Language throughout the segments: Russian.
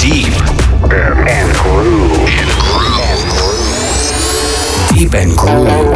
Deep and, and groove. And groove. Deep and groove.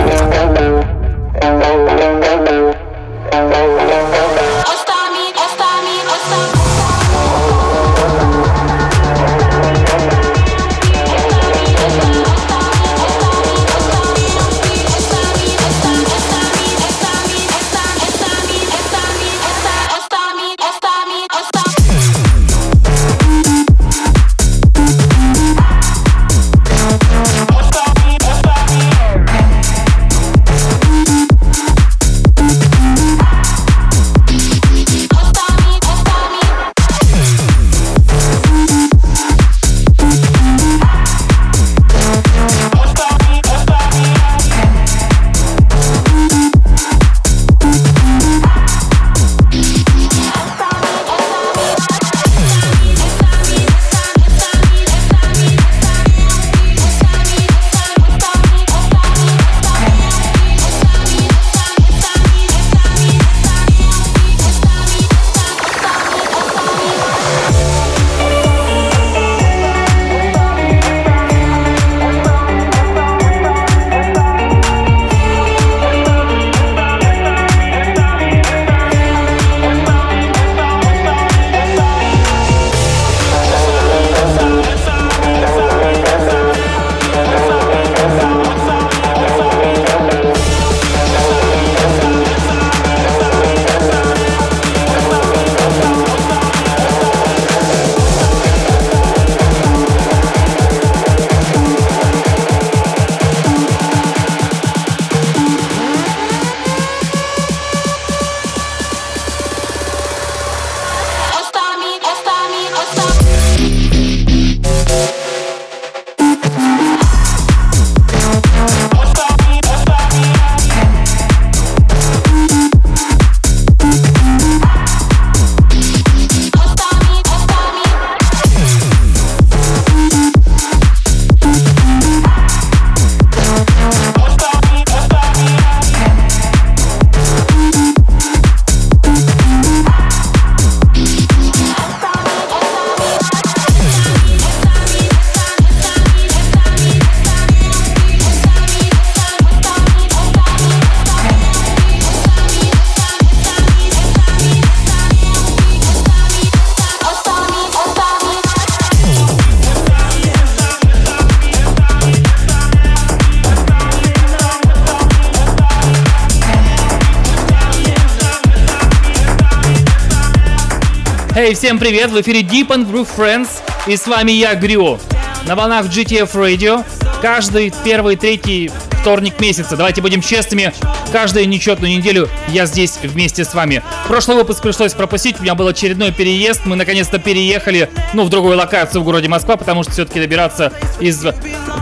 Всем привет! В эфире Deep and Groove Friends и с вами я, Грю. На волнах GTF Radio каждый первый, третий вторник месяца. Давайте будем честными, каждую нечетную неделю я здесь вместе с вами. Прошлый выпуск пришлось пропустить, у меня был очередной переезд. Мы наконец-то переехали, ну, в другую локацию в городе Москва, потому что все-таки добираться из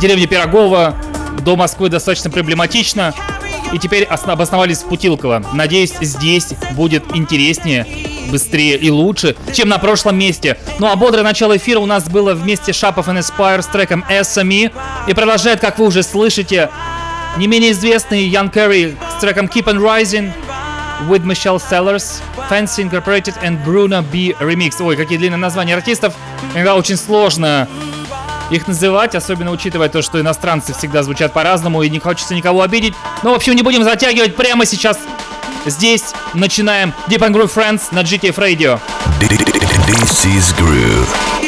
деревни Пирогова до Москвы достаточно проблематично. И теперь обосновались в Путилково. Надеюсь, здесь будет интереснее быстрее и лучше, чем на прошлом месте. Ну а бодрое начало эфира у нас было вместе Шапов and Aspire с треком SME. И продолжает, как вы уже слышите, не менее известный Ян Керри с треком Keep on Rising with Michelle Sellers, Fancy Incorporated and Bruno B Remix. Ой, какие длинные названия артистов. Иногда очень сложно их называть, особенно учитывая то, что иностранцы всегда звучат по-разному и не хочется никого обидеть. Но, в общем, не будем затягивать. Прямо сейчас Здесь начинаем Deep and Groove Friends на GTF Radio. This is Groove.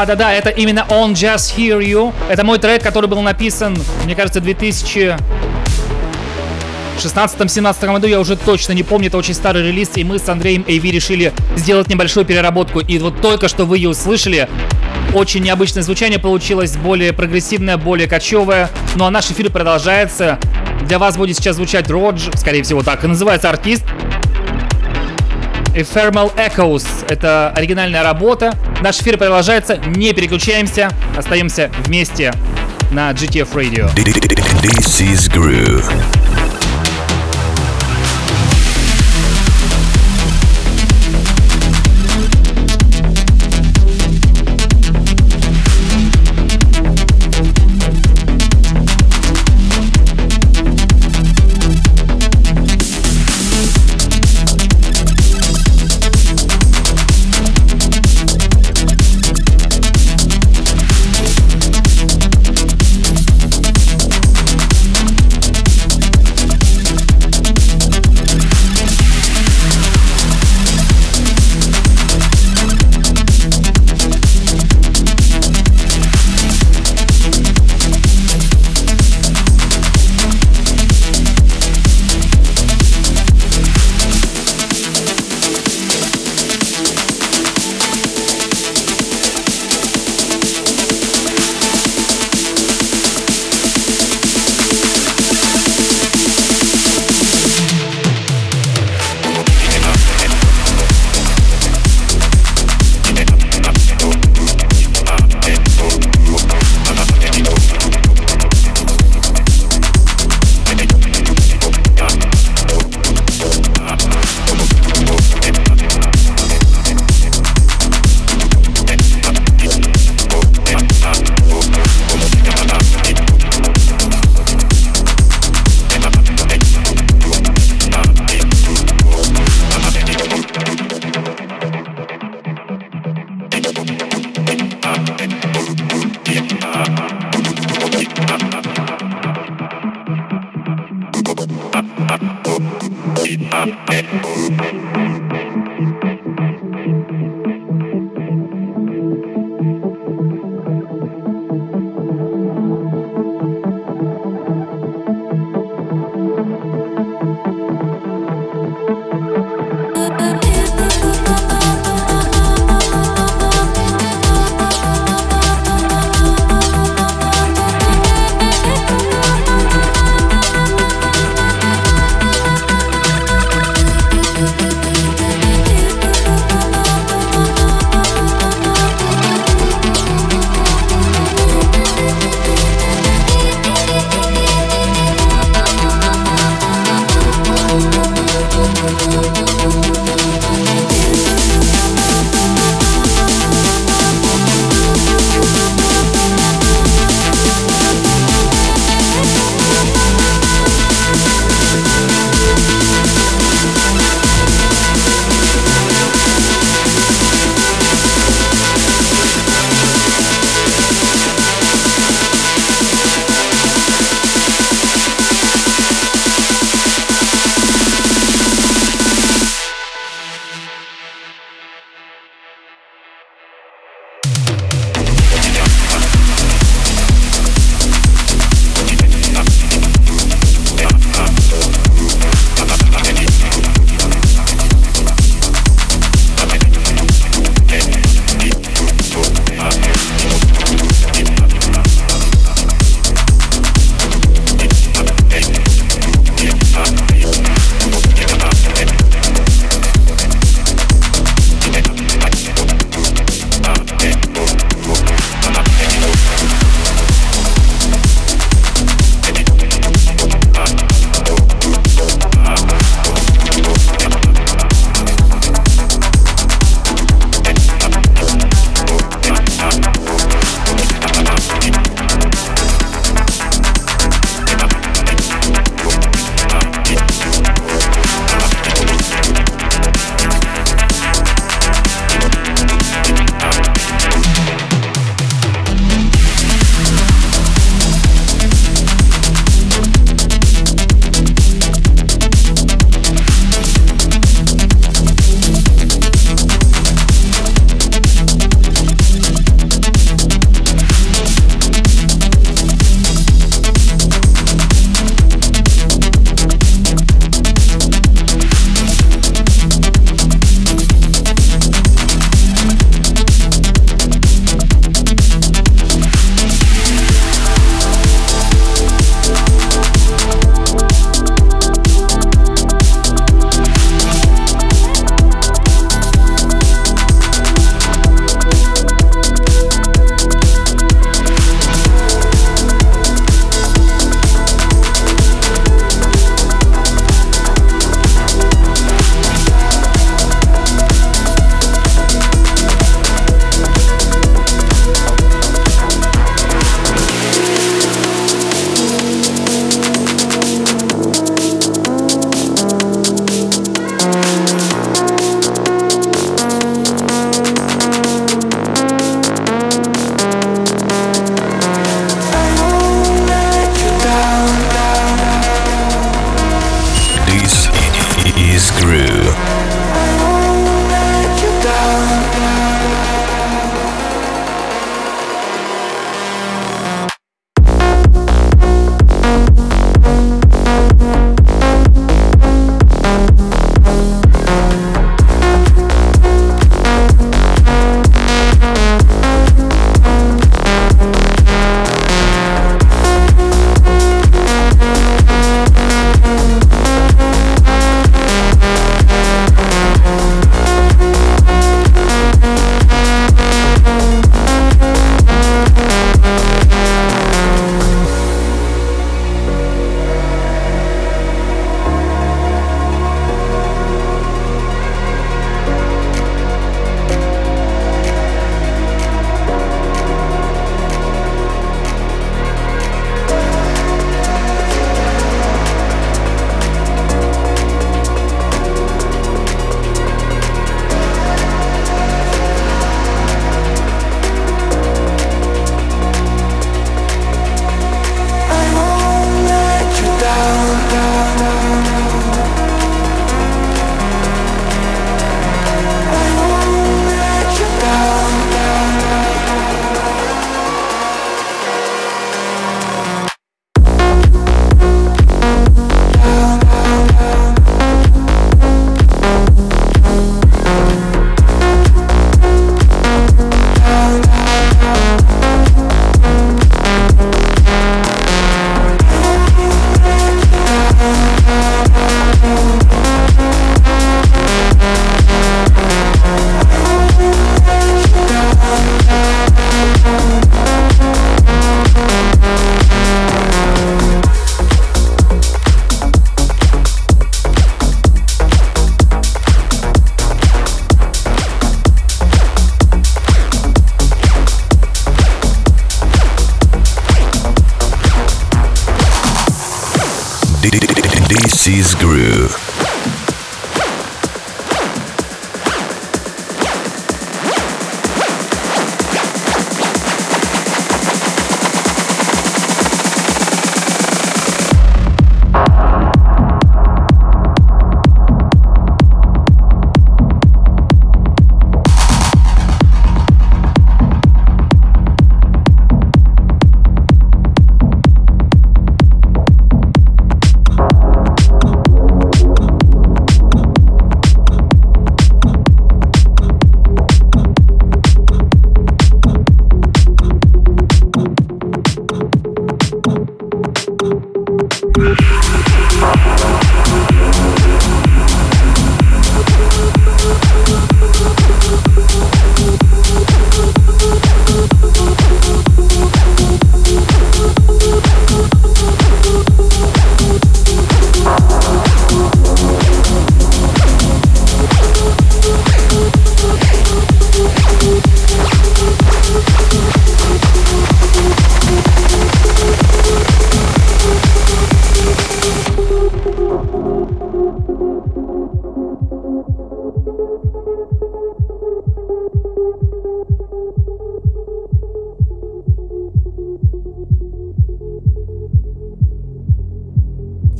Да-да-да, это именно On Just Hear You. Это мой трек, который был написан, мне кажется, в 2000 16-17 году, я уже точно не помню, это очень старый релиз, и мы с Андреем Эйви решили сделать небольшую переработку. И вот только что вы ее услышали, очень необычное звучание получилось, более прогрессивное, более кочевое. Ну а наш эфир продолжается. Для вас будет сейчас звучать Родж, скорее всего так и называется артист. Ephemeral Echoes. Это оригинальная работа. Наш эфир продолжается. Не переключаемся. Остаемся вместе на GTF Radio. This is Groove.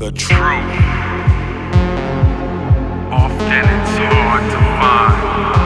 The truth. Often it's hard to find.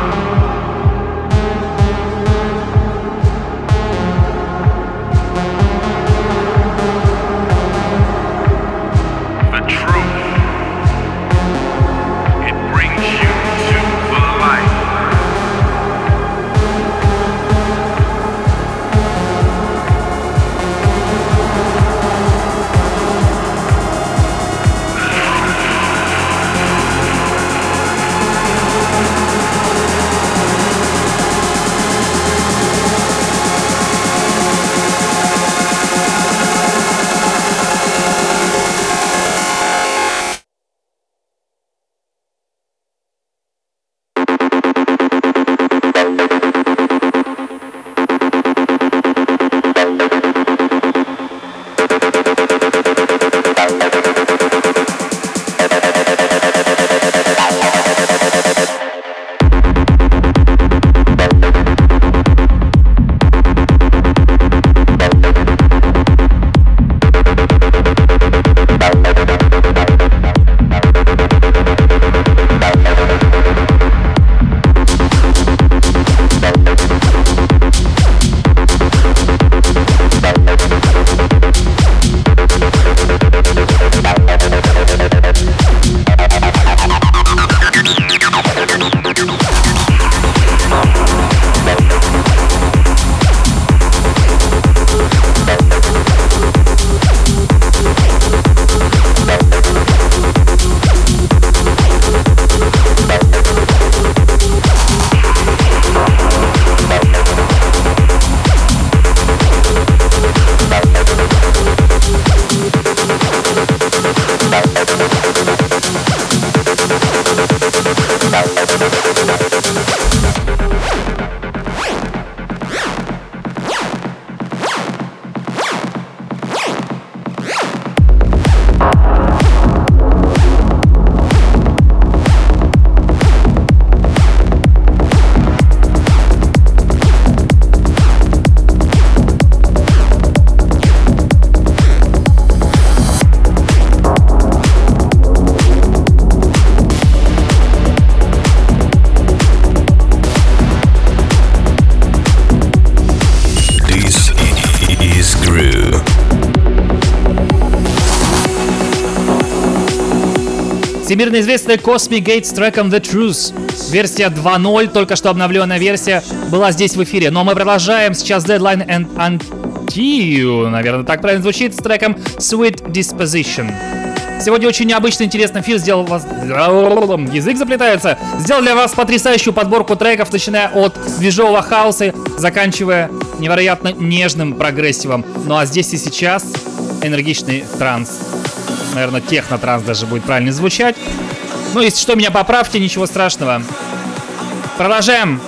Всемирно известный Cosmic Gate с треком The Truth. Версия 2.0, только что обновленная версия, была здесь в эфире. Но мы продолжаем сейчас Deadline and Until, наверное, так правильно звучит, с треком Sweet Disposition. Сегодня очень необычный, интересный эфир сделал вас... Язык заплетается. Сделал для вас потрясающую подборку треков, начиная от движового хаоса, заканчивая невероятно нежным прогрессивом. Ну а здесь и сейчас энергичный транс. Наверное, техно-транс даже будет правильно звучать. Ну, если что, меня поправьте, ничего страшного. Продолжаем.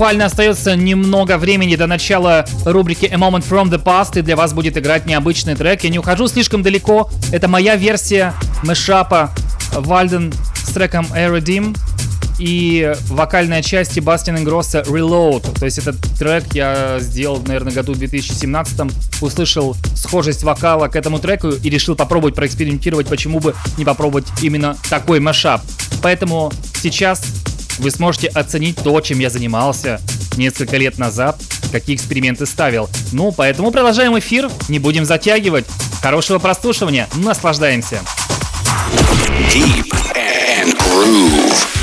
Буквально остается немного времени до начала рубрики A Moment From The Past, и для вас будет играть необычный трек. Я не ухожу слишком далеко. Это моя версия мешапа Вальден с треком Aerodim и вокальная часть Себастьяна Гросса Reload. То есть этот трек я сделал, наверное, году 2017 услышал схожесть вокала к этому треку и решил попробовать проэкспериментировать, почему бы не попробовать именно такой машап. Поэтому сейчас вы сможете оценить то, чем я занимался несколько лет назад, какие эксперименты ставил. Ну, поэтому продолжаем эфир, не будем затягивать. Хорошего прослушивания, наслаждаемся. Deep and Groove.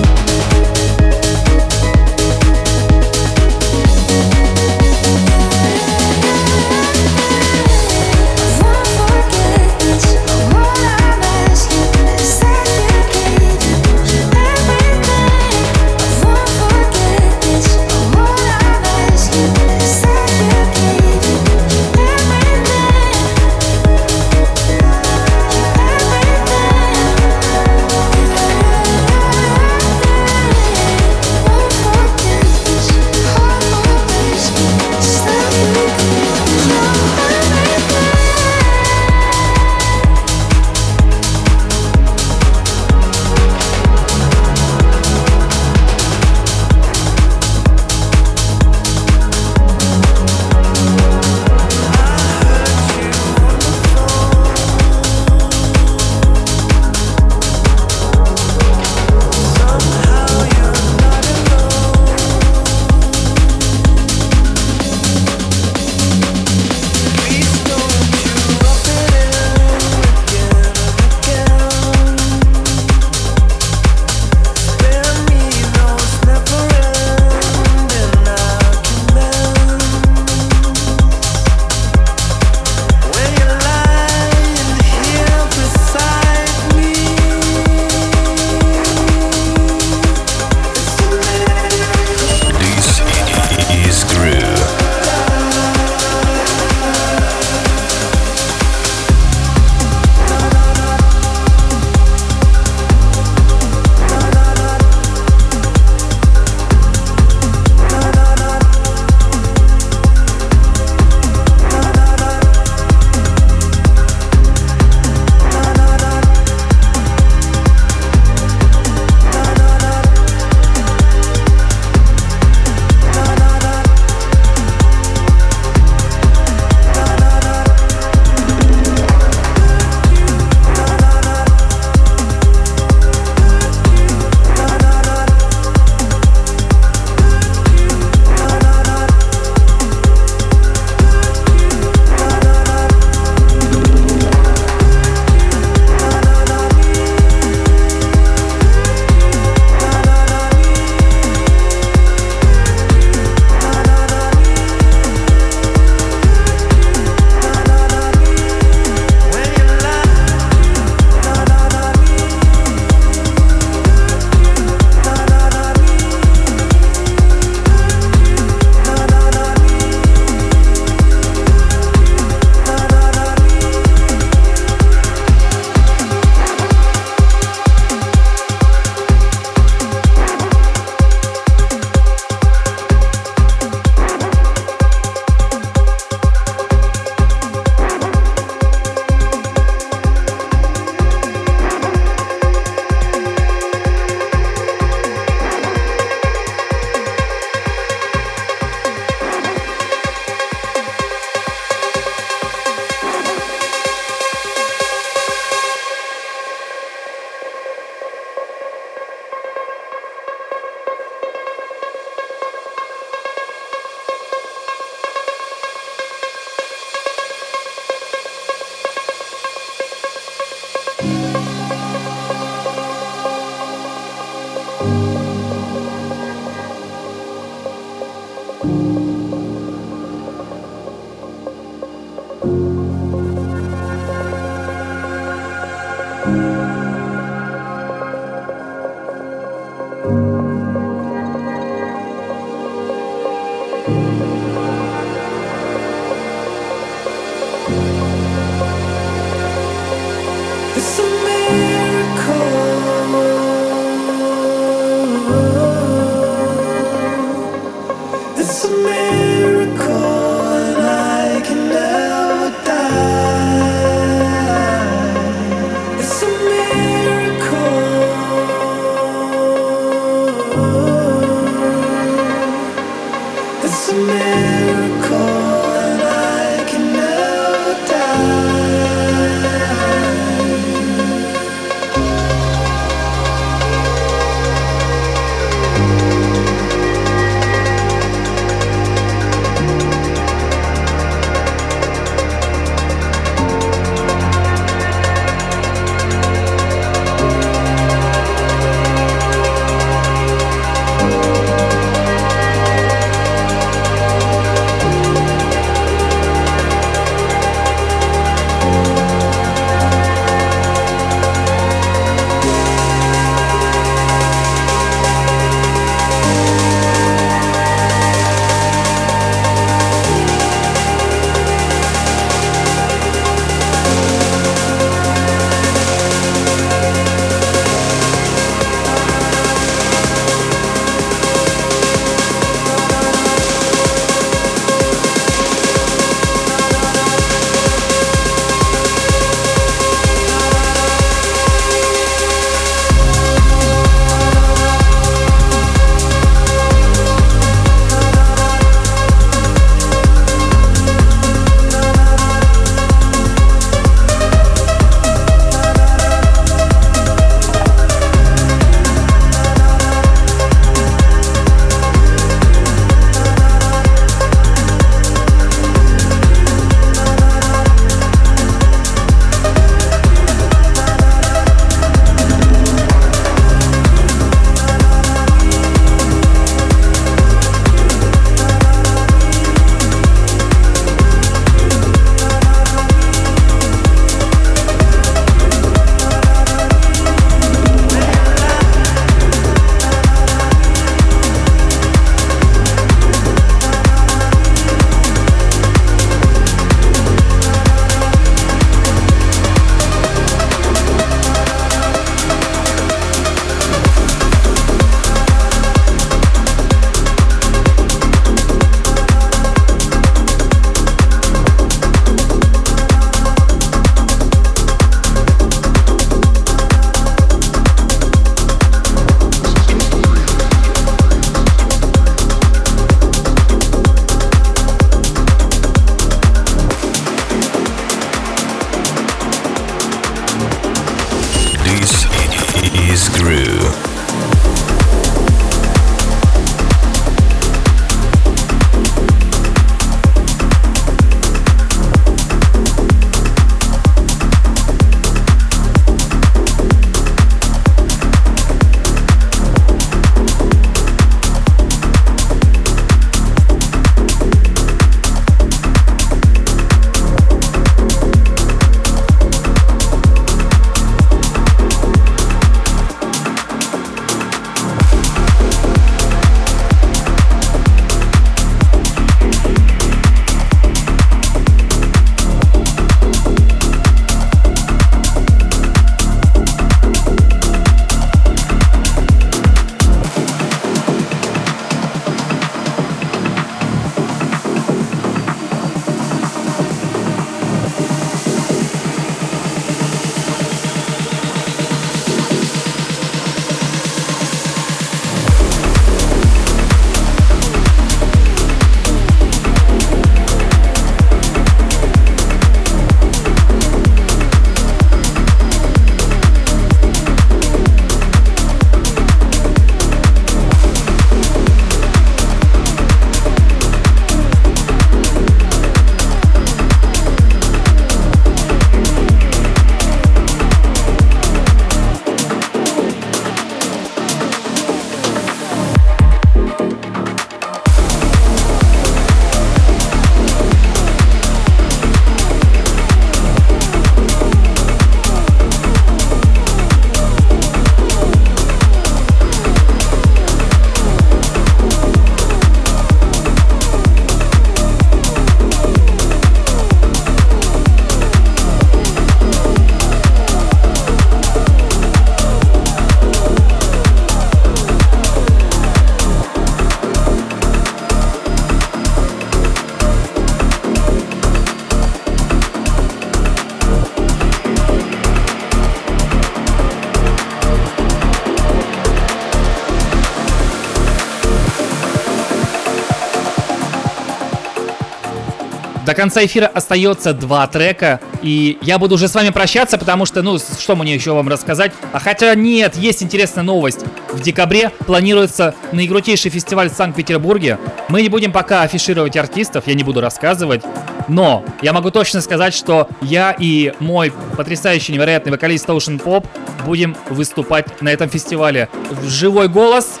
До конца эфира остается два трека, и я буду уже с вами прощаться, потому что, ну, что мне еще вам рассказать? А хотя нет, есть интересная новость. В декабре планируется наикрутейший фестиваль в Санкт-Петербурге. Мы не будем пока афишировать артистов, я не буду рассказывать. Но я могу точно сказать, что я и мой потрясающий невероятный вокалист Ocean Pop будем выступать на этом фестивале. В живой голос,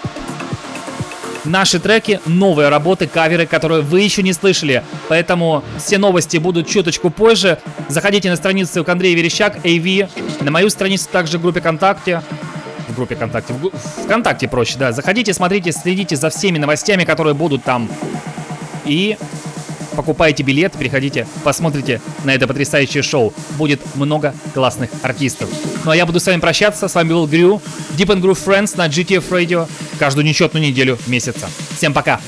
наши треки, новые работы, каверы, которые вы еще не слышали. Поэтому все новости будут чуточку позже. Заходите на страницу к Андрею Верещак, AV, на мою страницу также в группе ВКонтакте. В группе ВКонтакте, в ВКонтакте проще, да. Заходите, смотрите, следите за всеми новостями, которые будут там. И покупайте билет, приходите, посмотрите на это потрясающее шоу. Будет много классных артистов. Ну а я буду с вами прощаться. С вами был Грю, Deep and Groove Friends на GTF Radio. Каждую нечетную неделю месяца. Всем пока!